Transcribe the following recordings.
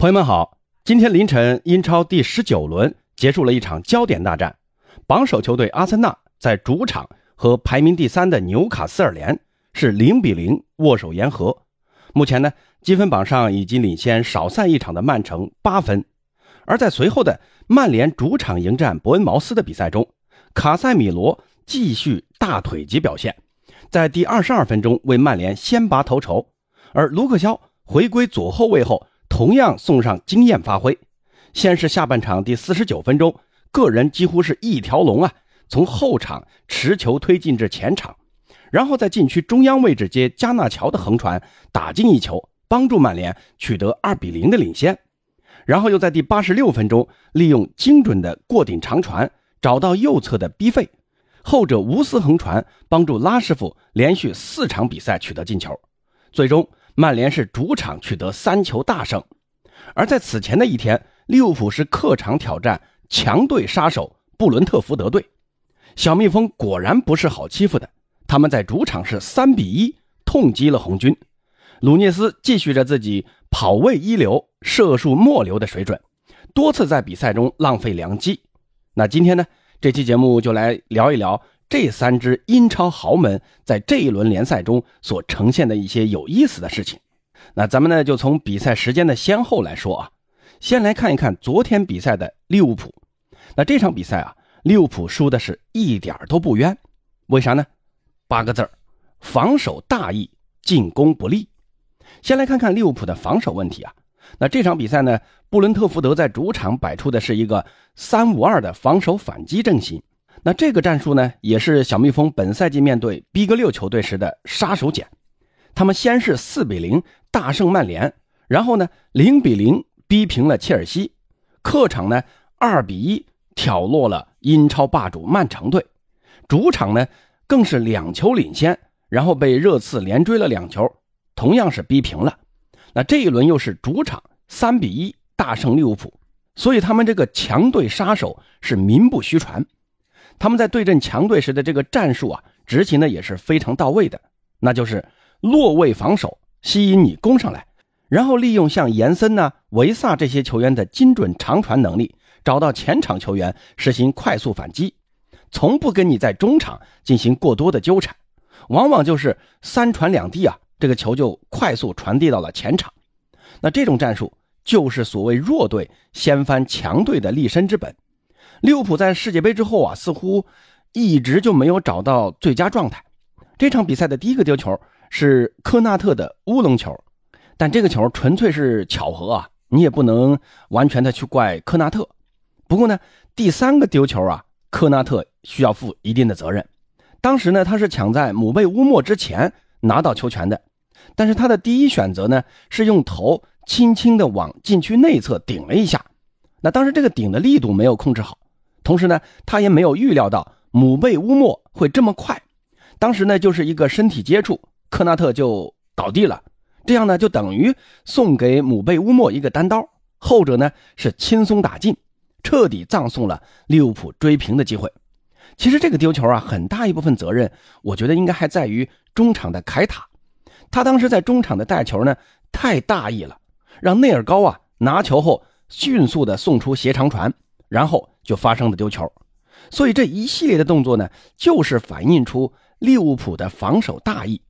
朋友们好，今天凌晨英超第十九轮结束了一场焦点大战，榜首球队阿森纳在主场和排名第三的纽卡斯尔联是零比零握手言和。目前呢，积分榜上已经领先少赛一场的曼城八分。而在随后的曼联主场迎战伯恩茅斯的比赛中，卡塞米罗继续大腿级表现，在第二十二分钟为曼联先拔头筹，而卢克肖回归左后卫后。同样送上惊艳发挥，先是下半场第四十九分钟，个人几乎是一条龙啊，从后场持球推进至前场，然后在禁区中央位置接加纳乔的横传打进一球，帮助曼联取得二比零的领先。然后又在第八十六分钟，利用精准的过顶长传找到右侧的逼费，后者无私横传帮助拉师傅连续四场比赛取得进球，最终。曼联是主场取得三球大胜，而在此前的一天，利物浦是客场挑战强队杀手布伦特福德队。小蜜蜂果然不是好欺负的，他们在主场是三比一痛击了红军。鲁涅斯继续着自己跑位一流、射术末流的水准，多次在比赛中浪费良机。那今天呢，这期节目就来聊一聊。这三支英超豪门在这一轮联赛中所呈现的一些有意思的事情，那咱们呢就从比赛时间的先后来说啊，先来看一看昨天比赛的利物浦。那这场比赛啊，利物浦输的是一点都不冤，为啥呢？八个字儿：防守大意，进攻不利。先来看看利物浦的防守问题啊。那这场比赛呢，布伦特福德在主场摆出的是一个三五二的防守反击阵型。那这个战术呢，也是小蜜蜂本赛季面对 B 哥六球队时的杀手锏。他们先是四比零大胜曼联，然后呢零比零逼平了切尔西，客场呢二比一挑落了英超霸主曼城队，主场呢更是两球领先，然后被热刺连追了两球，同样是逼平了。那这一轮又是主场三比一大胜利物浦，所以他们这个强队杀手是名不虚传。他们在对阵强队时的这个战术啊，执行的也是非常到位的，那就是落位防守，吸引你攻上来，然后利用像延森呐、维萨这些球员的精准长传能力，找到前场球员实行快速反击，从不跟你在中场进行过多的纠缠，往往就是三传两递啊，这个球就快速传递到了前场。那这种战术就是所谓弱队掀翻强队的立身之本。利物浦在世界杯之后啊，似乎一直就没有找到最佳状态。这场比赛的第一个丢球是科纳特的乌龙球，但这个球纯粹是巧合啊，你也不能完全的去怪科纳特。不过呢，第三个丢球啊，科纳特需要负一定的责任。当时呢，他是抢在姆贝乌莫之前拿到球权的，但是他的第一选择呢是用头轻轻的往禁区内侧顶了一下，那当时这个顶的力度没有控制好。同时呢，他也没有预料到姆贝乌莫会这么快。当时呢，就是一个身体接触，科纳特就倒地了。这样呢，就等于送给姆贝乌莫一个单刀。后者呢是轻松打进，彻底葬送了利物浦追平的机会。其实这个丢球啊，很大一部分责任，我觉得应该还在于中场的凯塔。他当时在中场的带球呢太大意了，让内尔高啊拿球后迅速的送出斜长传。然后就发生了丢球，所以这一系列的动作呢，就是反映出利物浦的防守大意。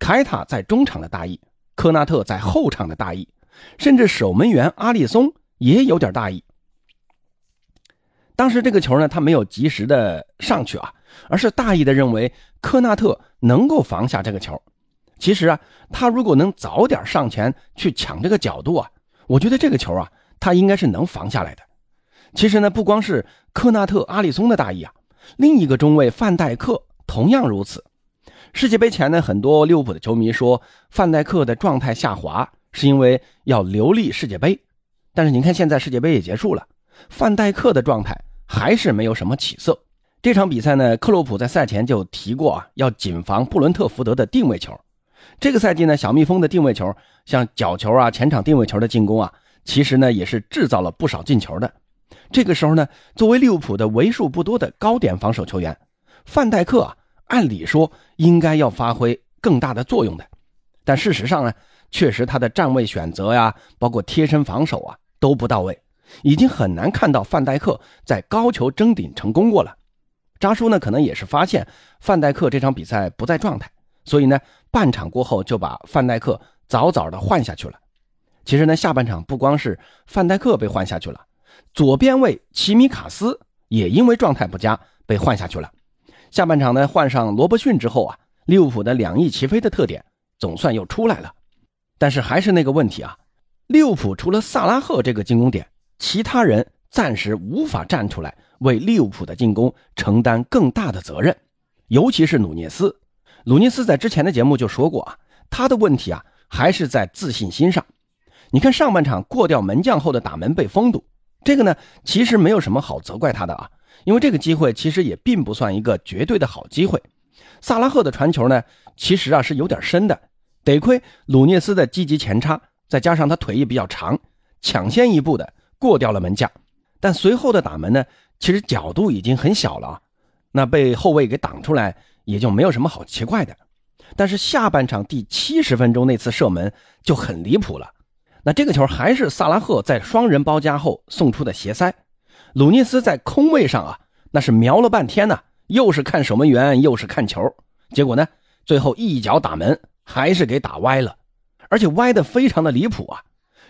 凯塔在中场的大意，科纳特在后场的大意，甚至守门员阿里松也有点大意。当时这个球呢，他没有及时的上去啊，而是大意的认为科纳特能够防下这个球。其实啊，他如果能早点上前去抢这个角度啊，我觉得这个球啊，他应该是能防下来的。其实呢，不光是科纳特、阿里松的大意啊，另一个中卫范戴克同样如此。世界杯前呢，很多利物浦的球迷说范戴克的状态下滑是因为要留力世界杯。但是您看，现在世界杯也结束了，范戴克的状态还是没有什么起色。这场比赛呢，克洛普在赛前就提过啊，要谨防布伦特福德的定位球。这个赛季呢，小蜜蜂的定位球，像角球啊、前场定位球的进攻啊，其实呢也是制造了不少进球的。这个时候呢，作为利物浦的为数不多的高点防守球员，范戴克啊，按理说应该要发挥更大的作用的。但事实上呢，确实他的站位选择呀，包括贴身防守啊都不到位，已经很难看到范戴克在高球争顶成功过了。扎叔呢，可能也是发现范戴克这场比赛不在状态，所以呢，半场过后就把范戴克早早的换下去了。其实呢，下半场不光是范戴克被换下去了，左边卫齐米卡斯也因为状态不佳被换下去了。下半场呢，换上罗伯逊之后啊，利物浦的两翼齐飞的特点总算又出来了。但是还是那个问题啊，利物浦除了萨拉赫这个进攻点，其他人暂时无法站出来为利物浦的进攻承担更大的责任。尤其是努涅斯，努涅斯在之前的节目就说过啊，他的问题啊还是在自信心上。你看上半场过掉门将后的打门被封堵，这个呢其实没有什么好责怪他的啊。因为这个机会其实也并不算一个绝对的好机会，萨拉赫的传球呢，其实啊是有点深的，得亏鲁涅斯的积极前插，再加上他腿也比较长，抢先一步的过掉了门将。但随后的打门呢，其实角度已经很小了啊，那被后卫给挡出来也就没有什么好奇怪的。但是下半场第七十分钟那次射门就很离谱了，那这个球还是萨拉赫在双人包夹后送出的斜塞。鲁涅斯在空位上啊，那是瞄了半天呢，又是看守门员，又是看球，结果呢，最后一脚打门还是给打歪了，而且歪的非常的离谱啊！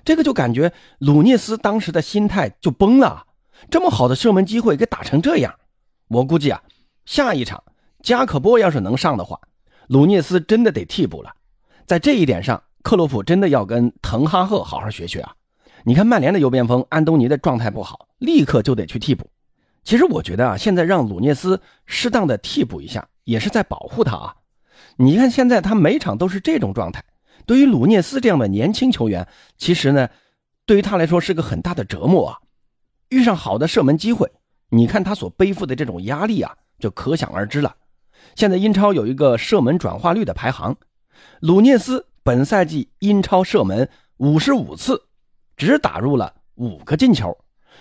这个就感觉鲁涅斯当时的心态就崩了，这么好的射门机会给打成这样，我估计啊，下一场加可波要是能上的话，鲁涅斯真的得替补了。在这一点上，克洛普真的要跟滕哈赫好好学学啊！你看曼联的右边锋安东尼的状态不好。立刻就得去替补。其实我觉得啊，现在让鲁涅斯适当的替补一下，也是在保护他啊。你看现在他每场都是这种状态，对于鲁涅斯这样的年轻球员，其实呢，对于他来说是个很大的折磨啊。遇上好的射门机会，你看他所背负的这种压力啊，就可想而知了。现在英超有一个射门转化率的排行，鲁涅斯本赛季英超射门五十五次，只打入了五个进球。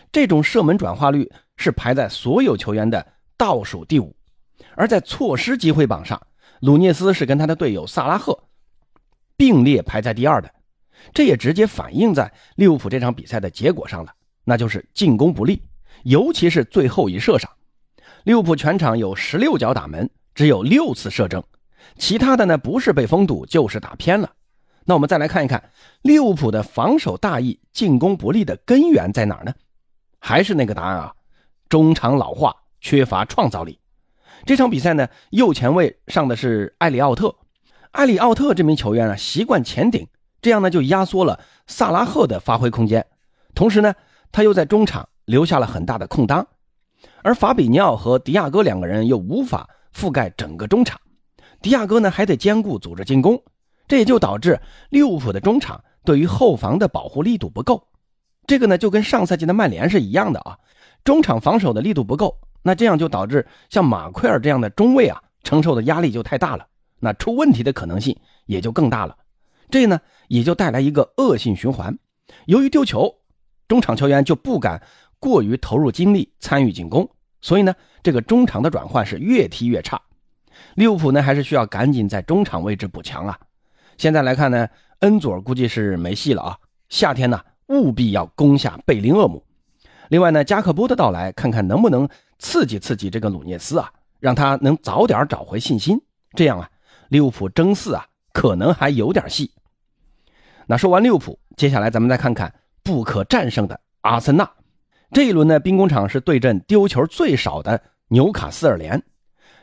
这种射门转化率是排在所有球员的倒数第五，而在错失机会榜上，鲁涅斯是跟他的队友萨拉赫并列排在第二的，这也直接反映在利物浦这场比赛的结果上了，那就是进攻不利，尤其是最后一射上，利物浦全场有十六脚打门，只有六次射正，其他的呢不是被封堵就是打偏了。那我们再来看一看利物浦的防守大意、进攻不利的根源在哪儿呢？还是那个答案啊，中场老化，缺乏创造力。这场比赛呢，右前卫上的是埃里奥特，埃里奥特这名球员啊，习惯前顶，这样呢就压缩了萨拉赫的发挥空间，同时呢，他又在中场留下了很大的空当，而法比尼奥和迪亚哥两个人又无法覆盖整个中场，迪亚哥呢还得兼顾组织进攻，这也就导致利物浦的中场对于后防的保护力度不够。这个呢，就跟上赛季的曼联是一样的啊，中场防守的力度不够，那这样就导致像马奎尔这样的中卫啊，承受的压力就太大了，那出问题的可能性也就更大了。这呢，也就带来一个恶性循环。由于丢球，中场球员就不敢过于投入精力参与进攻，所以呢，这个中场的转换是越踢越差。利物浦呢，还是需要赶紧在中场位置补强啊。现在来看呢，恩佐估计是没戏了啊。夏天呢？务必要攻下贝林厄姆。另外呢，加克波的到来，看看能不能刺激刺激这个鲁涅斯啊，让他能早点找回信心。这样啊，利物浦争四啊，可能还有点戏。那说完利物浦，接下来咱们再看看不可战胜的阿森纳。这一轮呢，兵工厂是对阵丢球最少的纽卡斯尔联。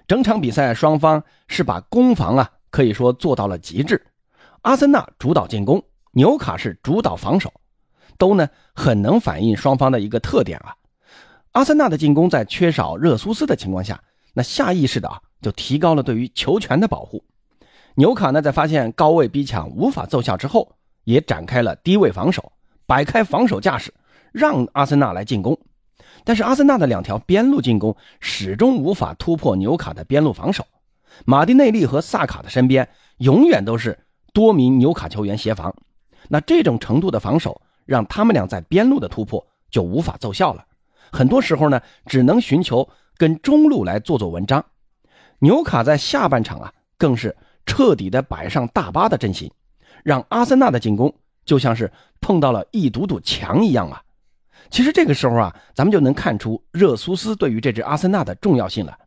整场比赛双方是把攻防啊，可以说做到了极致。阿森纳主导进攻，纽卡是主导防守。都呢很能反映双方的一个特点啊。阿森纳的进攻在缺少热苏斯的情况下，那下意识的啊就提高了对于球权的保护。纽卡呢在发现高位逼抢无法奏效之后，也展开了低位防守，摆开防守架势，让阿森纳来进攻。但是阿森纳的两条边路进攻始终无法突破纽卡的边路防守。马丁内利和萨卡的身边永远都是多名纽卡球员协防，那这种程度的防守。让他们俩在边路的突破就无法奏效了，很多时候呢，只能寻求跟中路来做做文章。纽卡在下半场啊，更是彻底的摆上大巴的阵型，让阿森纳的进攻就像是碰到了一堵堵墙一样啊。其实这个时候啊，咱们就能看出热苏斯对于这支阿森纳的重要性了。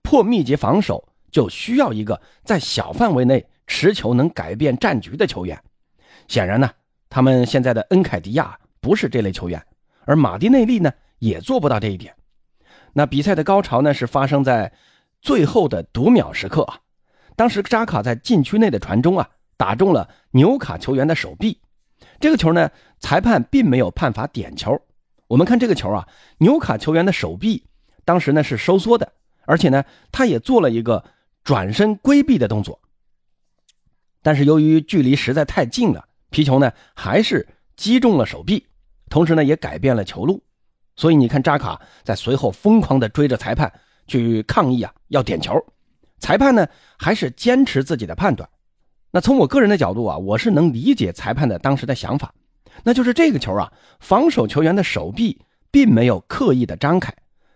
破密集防守就需要一个在小范围内持球能改变战局的球员。显然呢，他们现在的恩凯迪亚不是这类球员，而马蒂内利呢也做不到这一点。那比赛的高潮呢是发生在最后的读秒时刻啊，当时扎卡在禁区内的传中啊打中了纽卡球员的手臂，这个球呢裁判并没有判罚点球。我们看这个球啊，纽卡球员的手臂当时呢是收缩的，而且呢他也做了一个转身规避的动作，但是由于距离实在太近了。皮球呢，还是击中了手臂，同时呢，也改变了球路。所以你看，扎卡在随后疯狂地追着裁判去抗议啊，要点球。裁判呢，还是坚持自己的判断。那从我个人的角度啊，我是能理解裁判的当时的想法，那就是这个球啊，防守球员的手臂并没有刻意的张开，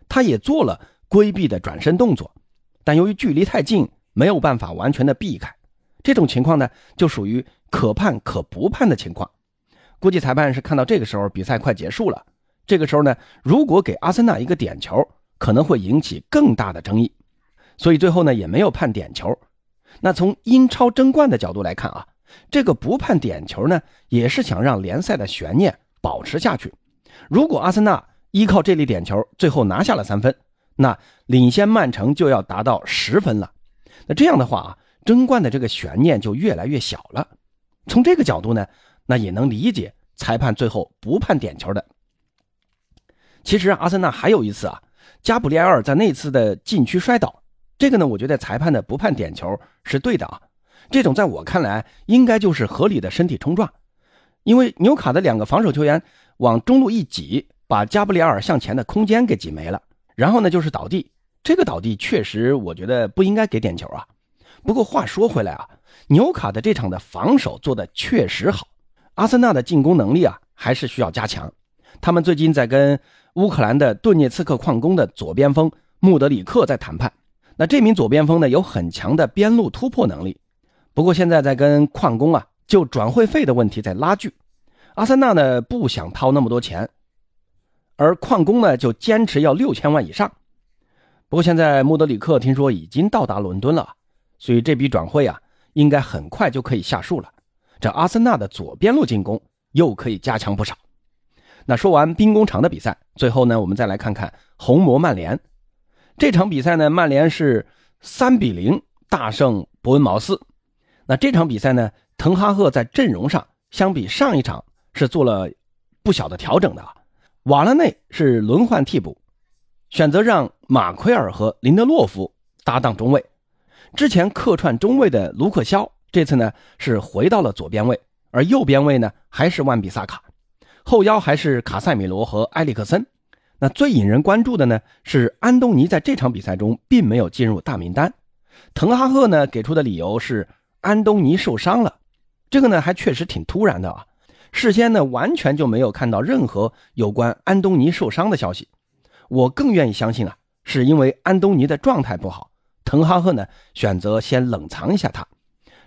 他也做了规避的转身动作，但由于距离太近，没有办法完全的避开。这种情况呢，就属于。可判可不判的情况，估计裁判是看到这个时候比赛快结束了。这个时候呢，如果给阿森纳一个点球，可能会引起更大的争议，所以最后呢也没有判点球。那从英超争冠的角度来看啊，这个不判点球呢，也是想让联赛的悬念保持下去。如果阿森纳依靠这粒点球最后拿下了三分，那领先曼城就要达到十分了。那这样的话啊，争冠的这个悬念就越来越小了。从这个角度呢，那也能理解裁判最后不判点球的。其实阿森纳还有一次啊，加布里埃尔在那次的禁区摔倒，这个呢，我觉得裁判的不判点球是对的啊。这种在我看来应该就是合理的身体冲撞，因为纽卡的两个防守球员往中路一挤，把加布里埃尔向前的空间给挤没了，然后呢就是倒地，这个倒地确实我觉得不应该给点球啊。不过话说回来啊。纽卡的这场的防守做的确实好，阿森纳的进攻能力啊还是需要加强。他们最近在跟乌克兰的顿涅茨克矿工的左边锋穆德里克在谈判。那这名左边锋呢有很强的边路突破能力，不过现在在跟矿工啊就转会费的问题在拉锯。阿森纳呢不想掏那么多钱，而矿工呢就坚持要六千万以上。不过现在穆德里克听说已经到达伦敦了，所以这笔转会啊。应该很快就可以下树了，这阿森纳的左边路进攻又可以加强不少。那说完兵工厂的比赛，最后呢，我们再来看看红魔曼联这场比赛呢，曼联是三比零大胜伯恩茅斯。那这场比赛呢，滕哈赫在阵容上相比上一场是做了不小的调整的，瓦拉内是轮换替补，选择让马奎尔和林德洛夫搭档中卫。之前客串中卫的卢克肖，这次呢是回到了左边位，而右边位呢还是万比萨卡，后腰还是卡塞米罗和埃里克森。那最引人关注的呢是安东尼在这场比赛中并没有进入大名单，滕哈赫呢给出的理由是安东尼受伤了，这个呢还确实挺突然的啊，事先呢完全就没有看到任何有关安东尼受伤的消息。我更愿意相信啊，是因为安东尼的状态不好。滕哈赫呢选择先冷藏一下他，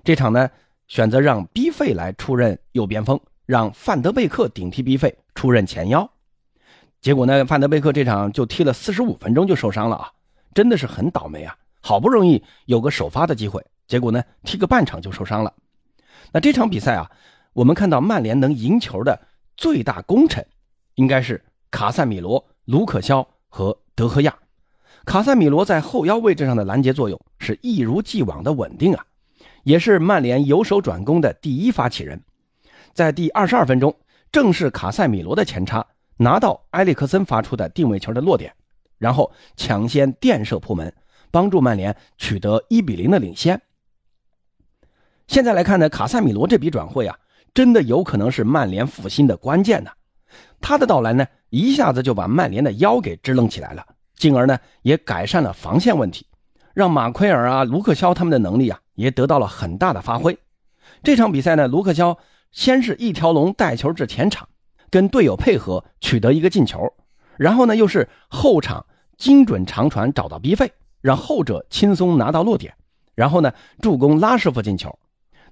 这场呢选择让 B 费来出任右边锋，让范德贝克顶替 B 费出任前腰。结果呢，范德贝克这场就踢了四十五分钟就受伤了啊，真的是很倒霉啊！好不容易有个首发的机会，结果呢踢个半场就受伤了。那这场比赛啊，我们看到曼联能赢球的最大功臣，应该是卡塞米罗、卢克肖和德赫亚。卡塞米罗在后腰位置上的拦截作用是一如既往的稳定啊，也是曼联由守转攻的第一发起人。在第二十二分钟，正是卡塞米罗的前插拿到埃里克森发出的定位球的落点，然后抢先垫射破门，帮助曼联取得一比零的领先。现在来看呢，卡塞米罗这笔转会啊，真的有可能是曼联复兴的关键呢。他的到来呢，一下子就把曼联的腰给支棱起来了。进而呢，也改善了防线问题，让马奎尔啊、卢克肖他们的能力啊，也得到了很大的发挥。这场比赛呢，卢克肖先是一条龙带球至前场，跟队友配合取得一个进球，然后呢，又是后场精准长传找到 B 费，让后者轻松拿到落点，然后呢，助攻拉师傅进球。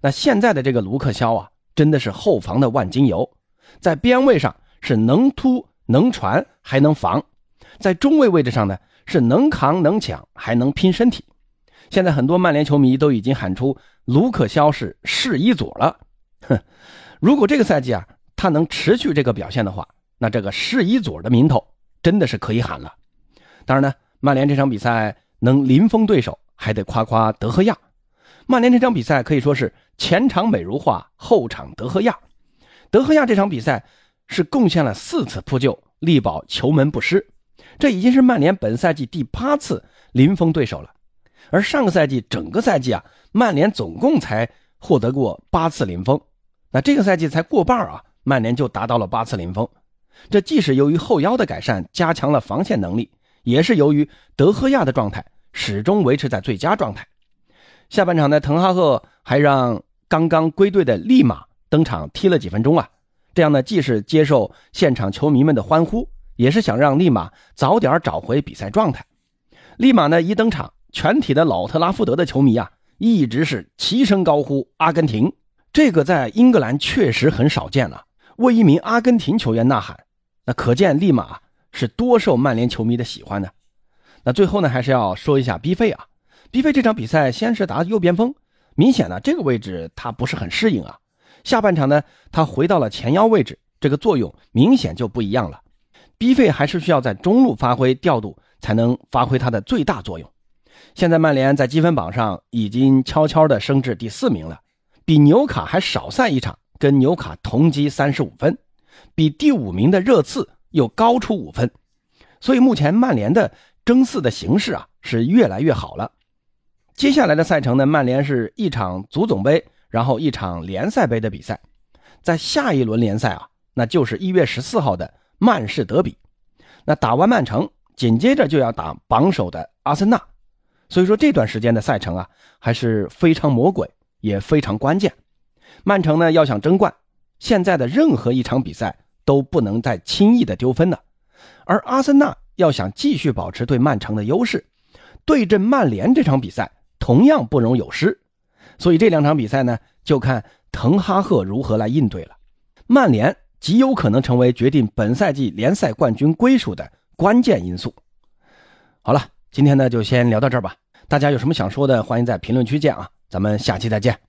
那现在的这个卢克肖啊，真的是后防的万金油，在边位上是能突能传还能防，在中卫位置上呢是能扛能抢还能拼身体。现在很多曼联球迷都已经喊出卢克肖是世一组了，哼！如果这个赛季啊他能持续这个表现的话，那这个世一组的名头真的是可以喊了。当然呢，曼联这场比赛能零封对手，还得夸夸德赫亚。曼联这场比赛可以说是前场美如画，后场德赫亚。德赫亚这场比赛是贡献了四次扑救，力保球门不失，这已经是曼联本赛季第八次零封对手了。而上个赛季整个赛季啊，曼联总共才获得过八次零封，那这个赛季才过半啊，曼联就达到了八次零封。这既是由于后腰的改善，加强了防线能力，也是由于德赫亚的状态始终维持在最佳状态。下半场呢，滕哈赫还让刚刚归队的利马登场踢了几分钟啊，这样呢，既是接受现场球迷们的欢呼，也是想让利马早点找回比赛状态。利马呢一登场。全体的老特拉福德的球迷啊，一直是齐声高呼“阿根廷”，这个在英格兰确实很少见了。为一名阿根廷球员呐喊，那可见利马是多受曼联球迷的喜欢的。那最后呢，还是要说一下 B 费啊，B 费这场比赛先是打右边锋，明显呢这个位置他不是很适应啊。下半场呢，他回到了前腰位置，这个作用明显就不一样了。B 费还是需要在中路发挥调度，才能发挥他的最大作用。现在曼联在积分榜上已经悄悄地升至第四名了，比纽卡还少赛一场，跟纽卡同积三十五分，比第五名的热刺又高出五分，所以目前曼联的争四的形势啊是越来越好了。接下来的赛程呢，曼联是一场足总杯，然后一场联赛杯的比赛，在下一轮联赛啊，那就是一月十四号的曼市德比，那打完曼城，紧接着就要打榜首的阿森纳。所以说这段时间的赛程啊，还是非常魔鬼，也非常关键。曼城呢要想争冠，现在的任何一场比赛都不能再轻易的丢分了。而阿森纳要想继续保持对曼城的优势，对阵曼联这场比赛同样不容有失。所以这两场比赛呢，就看滕哈赫如何来应对了。曼联极有可能成为决定本赛季联赛冠军归属的关键因素。好了，今天呢就先聊到这儿吧。大家有什么想说的，欢迎在评论区见啊！咱们下期再见。